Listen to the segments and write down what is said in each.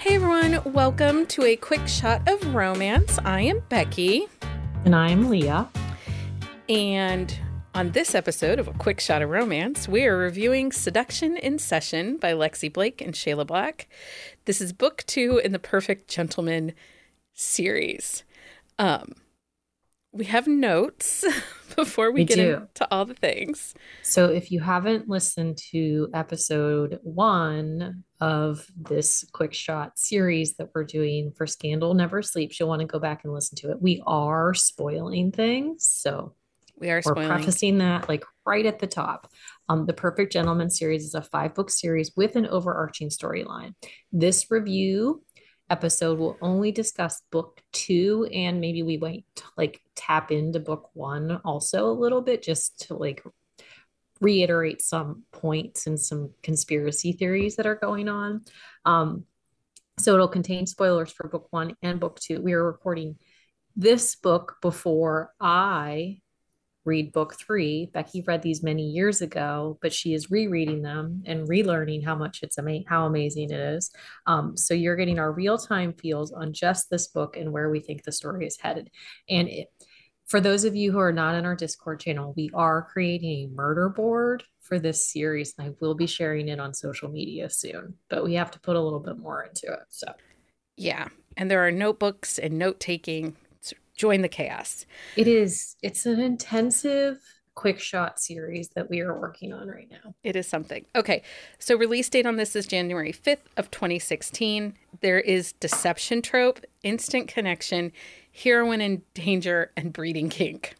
Hey everyone, welcome to a quick shot of romance. I am Becky, And I'm Leah. and on this episode of A Quick Shot of Romance, we are reviewing Seduction in Session by Lexi Blake and Shayla Black. This is book two in the Perfect Gentleman series. Um, we have notes before we, We get do. into all the things. So if you haven't listened to episode one of this quick shot series that we're doing for Scandal Never Sleeps, you'll want to go back and listen to it. We are spoiling things. So We are we're spoiling. prefacing that like right at the top. Um, the Perfect Gentleman series is a five book series with an overarching storyline. This review episode we'll only discuss book two, and maybe we might like tap into book one also a little bit just to like reiterate some points and some conspiracy theories that are going on. Um, so it'll contain spoilers for book one and book two. We are recording this book before I read book three. Becky read these many years ago, but she is rereading them and relearning how much it's ama- how amazing it is. Um, so you're getting our real time feels on just this book and where we think the story is headed. And it, for those of you who are not in our Discord channel, we are creating a murder board for this series, and I will be sharing it on social media soon. But we have to put a little bit more into it. So Yeah. And there are notebooks and note taking. Join the chaos. it is it's an intensive quick shot series that we are working on right now. It is something. Okay. So release date on this is January 5th of 2016. There is deception trope, instant connection, heroine in danger, and breeding kink.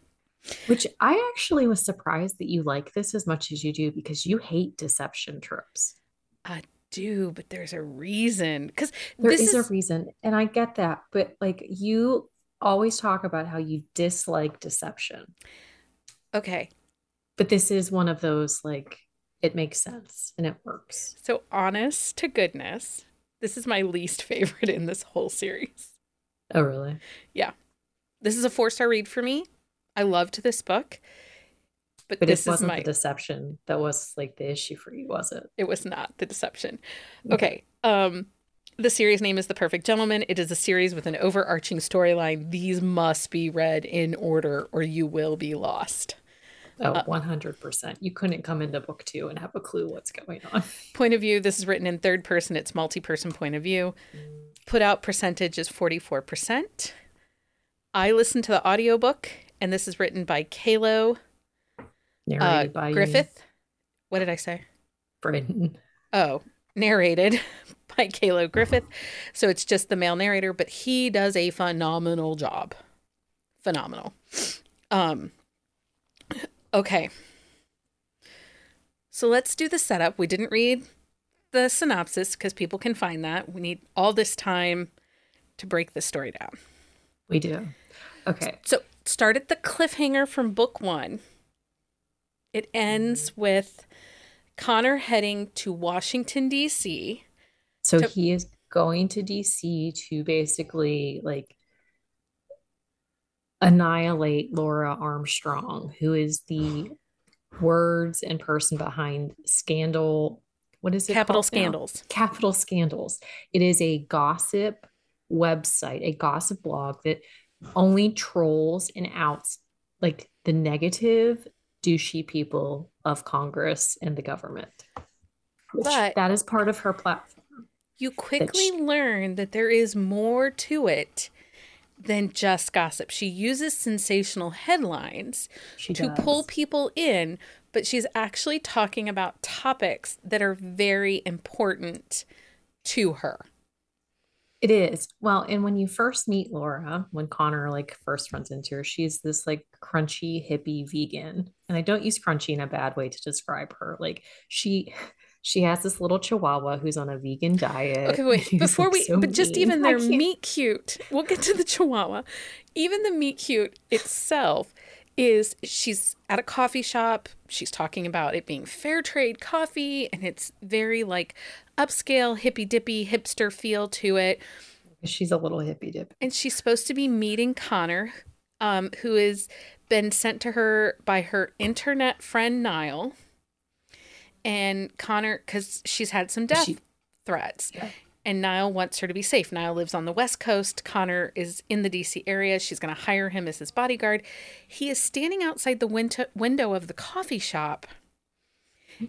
Which I actually was surprised that you like this as much as you do because you hate deception tropes. I do, but there's a reason. Because There this is is, a reason, and I get that, but like you always talk about how you dislike deception. okay. But this is one of those like it makes sense and it works. So honest to goodness, this is my least favorite in this whole series. Oh, really? Yeah. This is a four star read for me. I loved this book, but, But this wasn't my. the deception that was like the issue for you, was it? It was not the deception. Okay. Okay. Um the series name is The Perfect Gentleman. It is a series with an overarching storyline. These must be read in order or you will be lost. Oh, Uh, 100%. You couldn't come into book two and have a clue what's going on. Point of view, this is written in third person. It's multi-person point of view. Put out percentage is 44%. I listened to the audiobook and this is written by Kaleo uh, by Griffith. What did I say? Brendan. Oh, narrated by Kaleo Griffith. So it's just the male narrator, but he does a phenomenal job. Phenomenal. Um okay. So let's do the setup. We didn't read the synopsis because people can find that. We need all this time to break the story down. We do. Okay. So start at the cliffhanger from book one. It ends with Connor heading to Washington, D.C. So To- he is going to DC to basically like annihilate Laura Armstrong, who is the words and person behind Scandal. What is it? Capital called now? Scandals. Capital Scandals. It is a gossip website, a gossip blog that only trolls and outs like the negative, douchey people of Congress and the government. Which But- that is part of her platform. You quickly sh- learn that there is more to it than just gossip. She uses sensational headlines She to does. pull people in, but she's actually talking about topics that are very important to her. It is. Well, and when you first meet Laura, when Connor like first runs into her, she's this like crunchy hippie vegan. And I don't use crunchy in a bad way to describe her. Like she she has this little chihuahua who's on a vegan diet. Okay, wait. Before we, so but just mean. even their can't- cute. We'll get to the Chihuahua. Even the meat cute itself is she's at a coffee shop. She's talking about it being fair trade coffee, and it's very like upscale, hippy dippy, hipster feel to it. She's a little hippy dip. And she's supposed to be meeting Connor, um, who has been sent to her by her internet friend Niall. And Connor, because she's had some death She- threats. Yeah. and Niall wants her to be safe. Niall lives on the West Coast. Connor is in the DC area. She's going to hire him as his bodyguard. He is standing outside the window window of the coffee shop.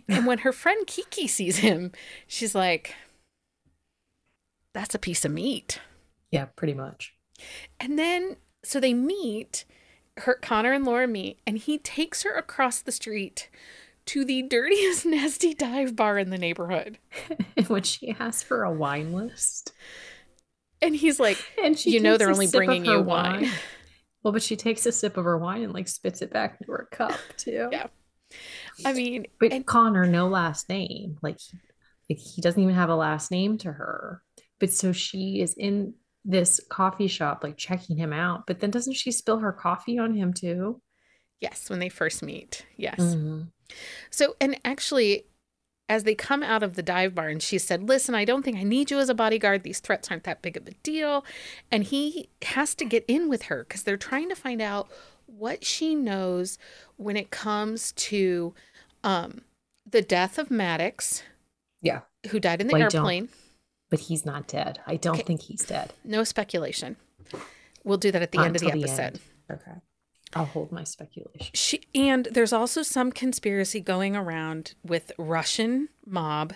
And when her friend Kiki sees him, she's like, that's a piece of meat. Yeah, pretty much. And then, so they meet, her, Connor and Laura meet, and he takes her across the street to the dirtiest, nasty dive bar in the neighborhood. when she asks for a wine list. And he's like, And she you know, they're only bringing you wine. Well, but she takes a sip of her wine and like spits it back into her cup too. Yeah. I mean, But and Connor, no last name. Like he, like he doesn't even have a last name to her. But so she is in this coffee shop, like checking him out. But then doesn't she spill her coffee on him too? yes, when they first meet. Yes. Mhm. So, and actually, as they come out of the dive bar, and she said, Listen, I don't think I need you as a bodyguard. These threats aren't that big of a deal. And he has to get in with her because they're trying to find out what she knows when it comes to um, the death of Maddox, Yeah. who died in the Well, airplane. But he's not dead. I don't Okay. think he's dead. No speculation. We'll do that at the end of the the episode. end. Okay. I'll hold my speculation. She and there's also some conspiracy going around with Russian mob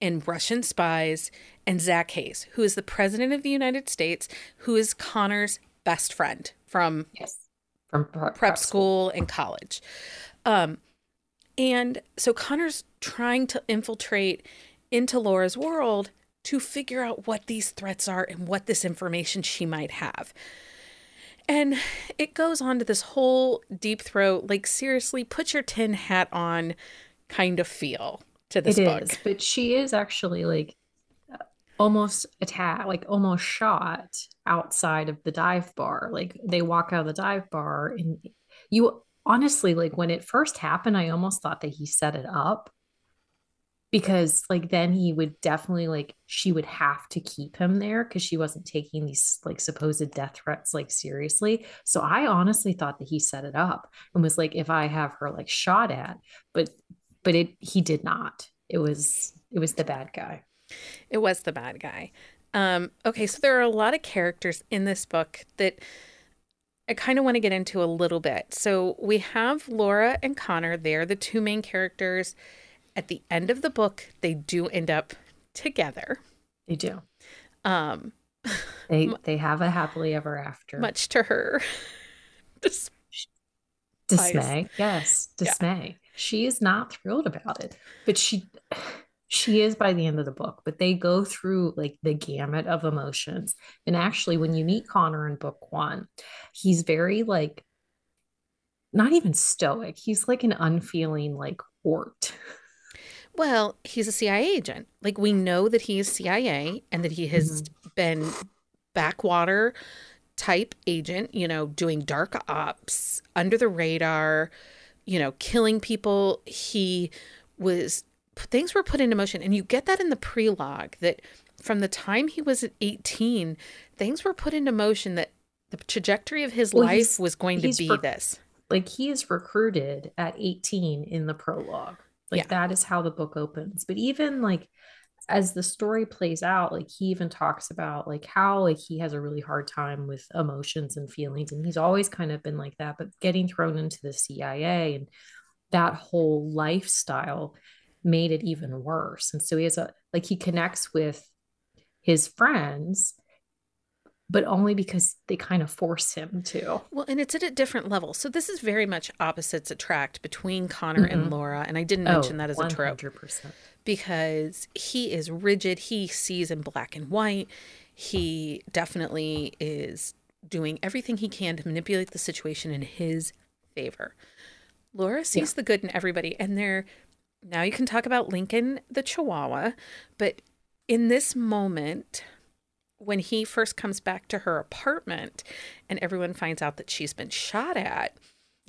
and Russian spies and Zach Hayes, who is the president of the United States, who is Connor's best friend from Yes. From prep, prep school and college. Um, and so Connor's trying to infiltrate into Laura's world to figure out what these threats are and what this information she might have. And it goes on to this whole deep throat, like seriously, put your tin hat on kind of feel to this It book. is, but she is actually like almost attacked, like almost shot outside of the dive bar. Like they walk out of the dive bar, and you honestly, like when it first happened, I almost thought that he set it up because, like, then he would definitely like she would have to keep him there because she wasn't taking these like supposed death threats like seriously. So I honestly thought that he set it up and was like, if I have her like shot at, but but it he did not it was it was the bad guy It was the bad guy. Um, okay, so there are a lot of characters in this book that I kind of want to get into a little bit. So we have Laura and Connor. They're the two main characters. At the end of the book, they do end up together. they do. Um, they they have a happily ever after. much to her dis- dismay. yes Yeah. dismay. She is not thrilled about it but she she is by the end of the book but they go through like the gamut of emotions. And actually when you meet connor in book one he's very like not even stoic. He's like an unfeeling like wart Well, he's a CIA agent. Like we know that he is CIA and that he has mm-hmm. been backwater type agent, you know, doing dark ops under the radar, you know, killing people. He was things were put into motion and you get that in the prelogue that from the time he was at 18, things were put into motion that the trajectory of his Well, life was going to be this. like he is recruited at 18 in the prologue like Yeah. that is how the book opens but even like as the story plays out like he even talks about like how like he has a really hard time with emotions and feelings and he's always kind of been like that but getting thrown into the CIA and that whole lifestyle made it even worse and so he has a like he connects with his friends but only because they kind of force him to Well, and it's at a different level. So this is very much opposites attract between Connor and Mhm. Laura. And I didn't mention that as a trope because he is rigid. He sees in black and white. He definitely is doing everything he can to manipulate the situation in his favor. Laura sees the good in everybody. And they're now you can talk about Lincoln the Chihuahua, but in this moment, when he first comes back to her apartment and everyone finds out that she's been shot at,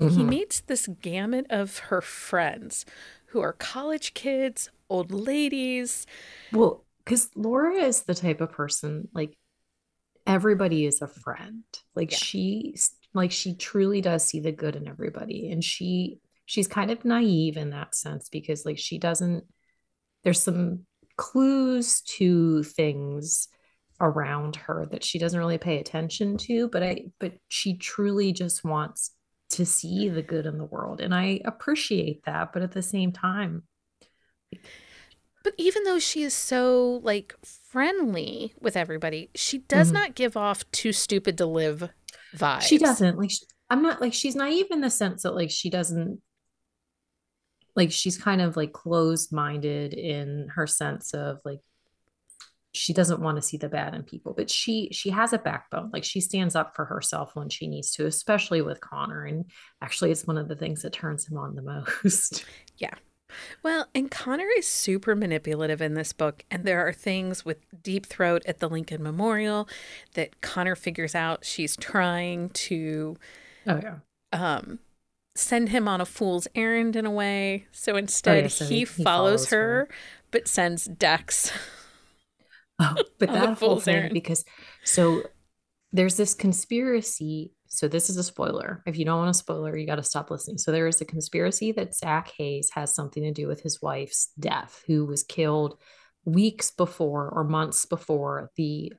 he Mhm. meets this gamut of her friends who are college kids, old ladies. Well, because Laura is the type of person like everybody is a friend. Like Yeah. she's like she truly does see the good in everybody, and she she's kind of naive in that sense because like she doesn't. There's some clues to things around her that she doesn't really pay attention to but i but she truly just wants to see the good in the world and i appreciate that but at the same time but even though she is so like friendly with everybody she does Mhm. not give off too stupid to live vibes she doesn't like sh- i'm not like she's naive in the sense that like she doesn't like she's kind of like closed minded in her sense of like she doesn't want to see the bad in people but she she has a backbone like she stands up for herself when she needs to especially with connor and actually it's one of the things that turns him on the most yeah Well, and Connor is super manipulative in this book, and there are things with Deep Throat at the Lincoln Memorial that Connor figures out she's trying to oh yeah um, send him on a fool's errand in a way. So instead, Oh, yeah, so he, he- follows, follows her, her. but sends Dex. Oh, but that whole thing errand. because so there's this conspiracy. So this is a spoiler. If you don't want a spoiler, you got to stop listening. So there is a conspiracy that Zach Hayes has something to do with his wife's death, who was killed weeks before or months before the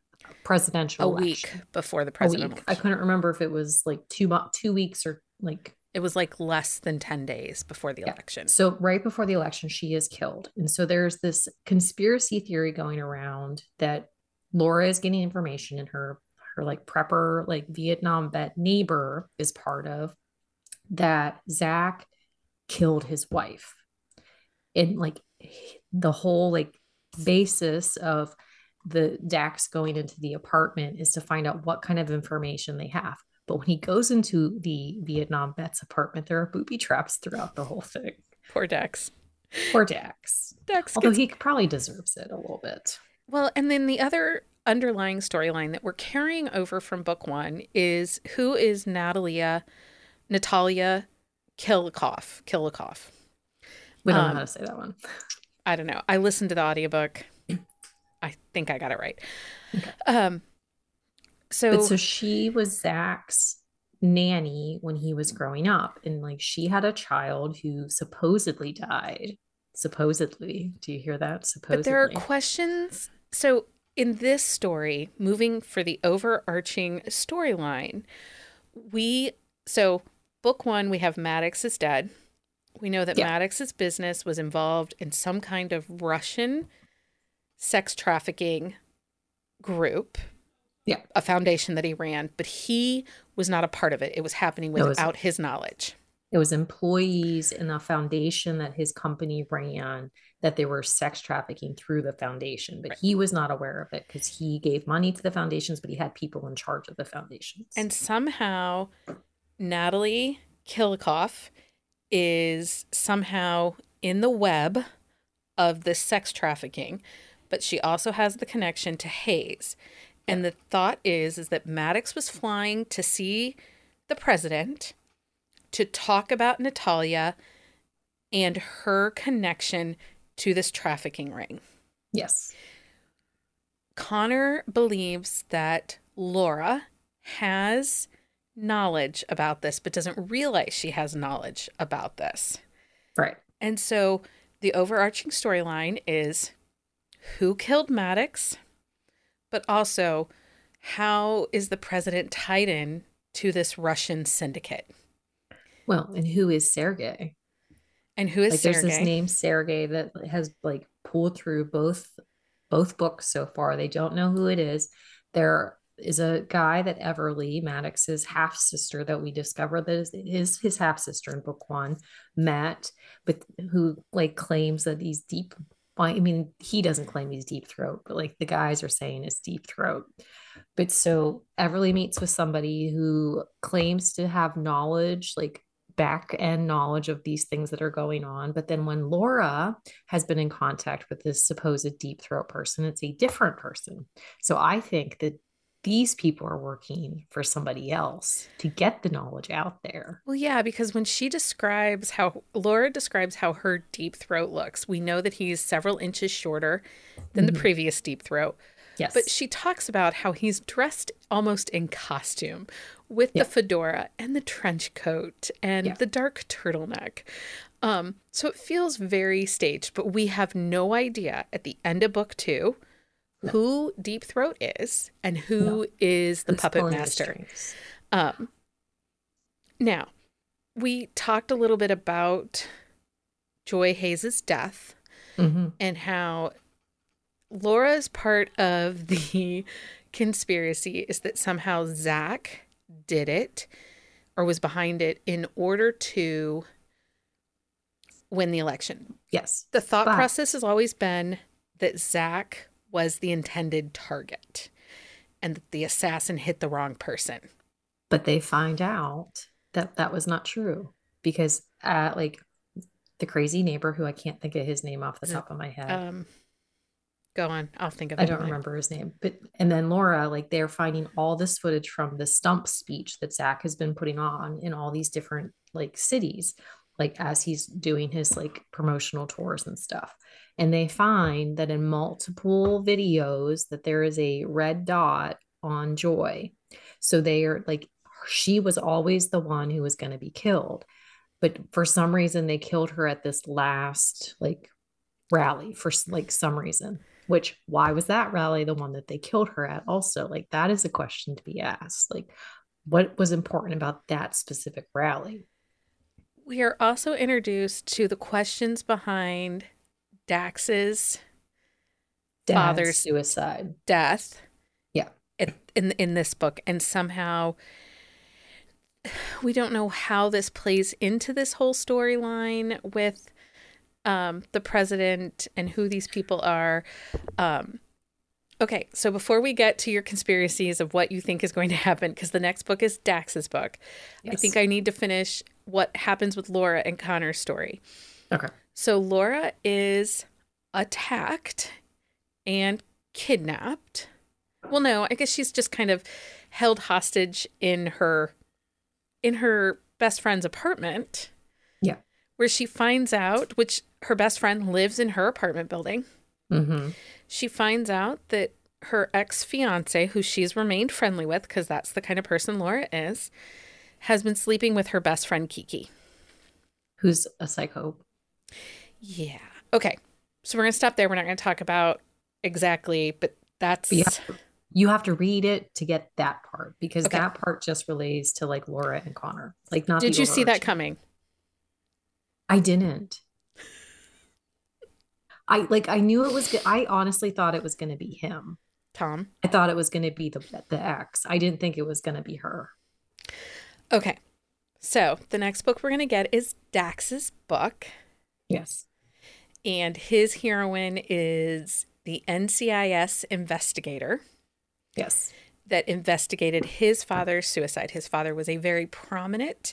presidential a election. week before the A president. I couldn't remember if it was like two two weeks or like It was like less than 10 days before the Yeah. election. So right before the election, she is killed. And so there's this conspiracy theory going around that Laura is getting information and her her like prepper, like Vietnam vet neighbor is part of that Zach killed his wife. And like the whole like basis of the Dax going into the apartment is to find out what kind of information they have. But when he goes into the Vietnam vet's apartment, there are booby traps throughout the whole thing. Poor Dex. Poor Dax. Dex Although gets he probably deserves it a little bit. Well, and then the other underlying storyline that we're carrying over from book one is who is Natalia, Natalia Kilikoff. Kilikoff. We don't Um, know how to say that one. I don't know. I listened to the audiobook. I think I got it right. Okay. Um, so, But so she was Zach's nanny when he was growing up. And like she had a child who supposedly died. Supposedly. Do you hear that? Supposedly. but there are questions. So, in this story, moving for the overarching storyline, we so book one we have Maddox is dead. We know that Yeah. Maddox's business was involved in some kind of Russian sex trafficking group. Yeah. A foundation that he ran, but he was not a part of it. It was happening it was- without his knowledge. it was employees in a foundation that his company ran that they were sex trafficking through the foundation. But Right. he was not aware of it because he gave money to the foundations, but he had people in charge of the foundations. And somehow Natalie Kilikoff is somehow in the web of this sex trafficking, but she also has the connection to Hayes. And the thought is is that Maddox was flying to see the president to talk about Natalia and her connection to this trafficking ring. yes. Connor believes that Laura has knowledge about this, but doesn't realize she has knowledge about this. Right. And so the overarching storyline is who killed Maddox, but also how is the president tied in to this Russian syndicate? Well, and who is Sergey? And who is like there's this name Sergey that has like pulled through both both books so far. They don't know who it is. There is a guy that Everly, Maddox's half sister, that we discovered that is, is his half sister in book one, met, but who like claims that he's deep. Well, I mean, he doesn't claim he's deep throat, but like the guys are saying it's deep throat. But so Everly meets with somebody who claims to have knowledge, like back end knowledge of these things that are going on. But then when Laura has been in contact with this supposed deep throat person, it's a different person. So I think that these people are working for somebody else to get the knowledge out there. Well, yeah, because when she describes how Laura describes how her deep throat looks, we know that he's several inches shorter than the Mhm. previous deep throat. Yes. But she talks about how he's dressed almost in costume, with Yeah. the fedora and the trench coat and Yeah. the dark turtleneck. Um, so it feels very staged, but we have no idea at the end of book two who Deep Throat is and who is the Who's puppet master. Um, now, we talked a little bit about Joy Hayes's death Mhm. and how Laura's part of the conspiracy is that somehow Zach did it or was behind it in order to win the election. Yes. The thought But- process has always been that Zach was the intended target and that the assassin hit the wrong person. But they find out that that was not true because, uh, like, the crazy neighbor who I can't think of his name off the top of my head. Um, go on. I'll think of it. I don't remember his name, but and then Laura, like they're finding all this footage from the stump speech that Zach has been putting on in all these different like cities, like as he's doing his like promotional tours and stuff. And they find that in multiple videos that there is a red dot on Joy. So they are like she was always the one who was going to be killed. But for some reason they killed her at this last like rally for like some reason which why was that rally the one that they killed her at also like that is a question to be asked like what was important about that specific rally We are also introduced to the questions behind Dax's Dad's Father's- suicide death. Yeah. It, in in this book, and somehow we don't know how this plays into this whole storyline with um, the president and who these people are. Um, okay, so before we get to your conspiracies of what you think is going to happen, because the next book is Dax's book, I think I need to finish what happens with Laura and Connor's story. okay So Laura is attacked and kidnapped. Well, no, I guess she's just kind of held hostage in her in her best friend's apartment. Yeah. Where she finds out which her best friend lives in her apartment building. mm-hmm. She finds out that her ex-fiance, who she's remained friendly with because that's the kind of person Laura is, has been sleeping with her best friend Kiki. who's a psycho Yeah. Okay. So we're going to stop there. We're not going to talk about exactly, but that's you have, to, you have to read it to get that part because Okay. that part just relates to like laura and connor like not Did you see that coming? i didn't i like i knew it was go- i honestly thought it was going to be him Tom. i thought it was going to be the the ex i didn't think it was going to be her Okay. So the next book we're going to get is Dax's book, yes and his heroine is the NCIS investigator yes that investigated his father's suicide. His father was a very prominent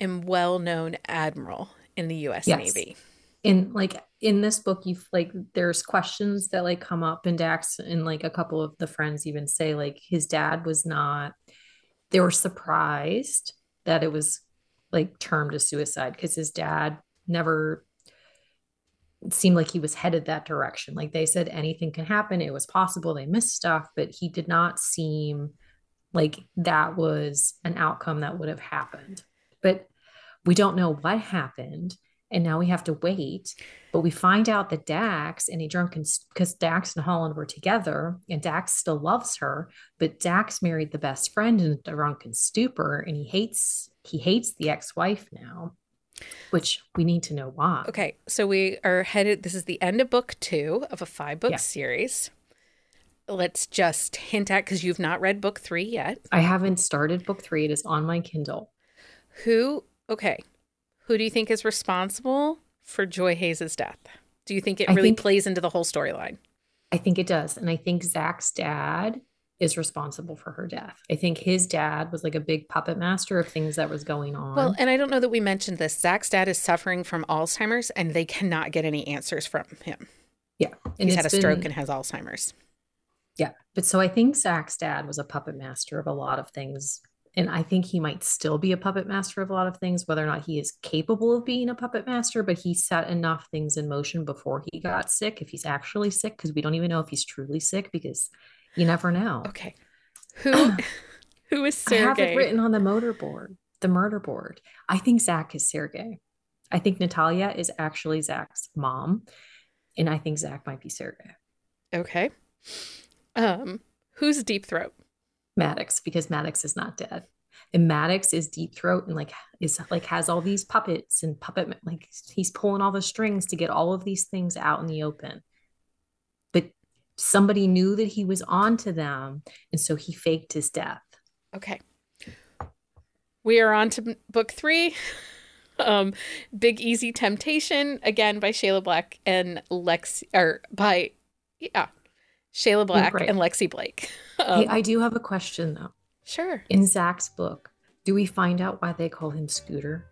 and well known admiral in the US Yes. Navy. in like in this book you like there's questions that like come up and dax and like a couple of the friends even say like his dad was not they were surprised that it was like termed a suicide because his dad never seemed like he was headed that direction. Like they said anything can happen. It was possible they missed stuff but he did not seem like that was an outcome that would have happened. But we don't know what happened and now we have to wait. But we find out that Dax and a drunken because Dax and Holland were together, and Dax still loves her, but Dax married the best friend in a drunken stupor, and he hates he hates the ex-wife now, which we need to know why. Okay, so we are headed. This is the end of book two of a five book Yeah. series. Let's just hint at because you've not read book three yet. I haven't started book three. It is on my Kindle. Who, okay, who do you think is responsible for Joy Hayes's death? Do you think it really think- plays into the whole storyline? I think it does. And I think Zach's dad is responsible for her death. I think his dad was like a big puppet master of things that was going on. Well, and I don't know that we mentioned this. Zach's dad is suffering from Alzheimer's and they cannot get any answers from him. yeah. And He's had a it's stroke and has Alzheimer's. Yeah. But so I think Zach's dad was a puppet master of a lot of things. And I think he might still be a puppet master of a lot of things, whether or not he is capable of being a puppet master, but he set enough things in motion before he got sick, if he's actually sick, because we don't even know if he's truly sick because you never know. Okay. Who Who is Sergey? I have it written on the motor board, the murder board. I think Zach is Sergey. I think Natalia is actually Zach's mom. And I think Zach might be Sergey. Okay. Um, who's Deep Throat? Maddox, because Maddox is not dead. And Maddox is deep throat and like is like has all these puppets and puppet like he's pulling all the strings to get all of these things out in the open. Somebody knew that he was on to them, and so he faked his death. Okay. We are on to book three. Um, Big Easy Temptation, again by Shayla Black and Lex, or by, yeah, Shayla Black right. and Lexi Blake. Um, hey, I do have a question though. sure. In Zach's book, do we find out why they call him Scooter?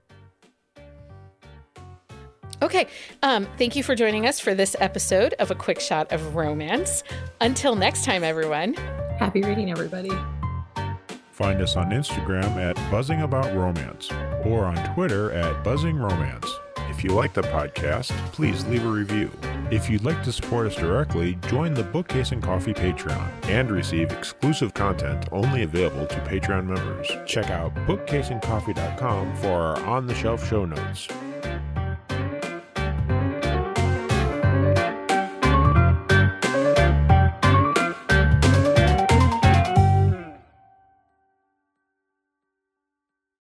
Okay. Um, thank you for joining us for this episode of A Quick Shot of Romance. Until next time, everyone. Happy reading, everybody. Find us on Instagram at Buzzing About Romance or on Twitter at Buzzing Romance. If you like the podcast, please leave a review. If you'd like to support us directly, join the Bookcase and Coffee Patreon and receive exclusive content only available to Patreon members. Check out bookcaseandcoffee.com for our on the shelf show notes.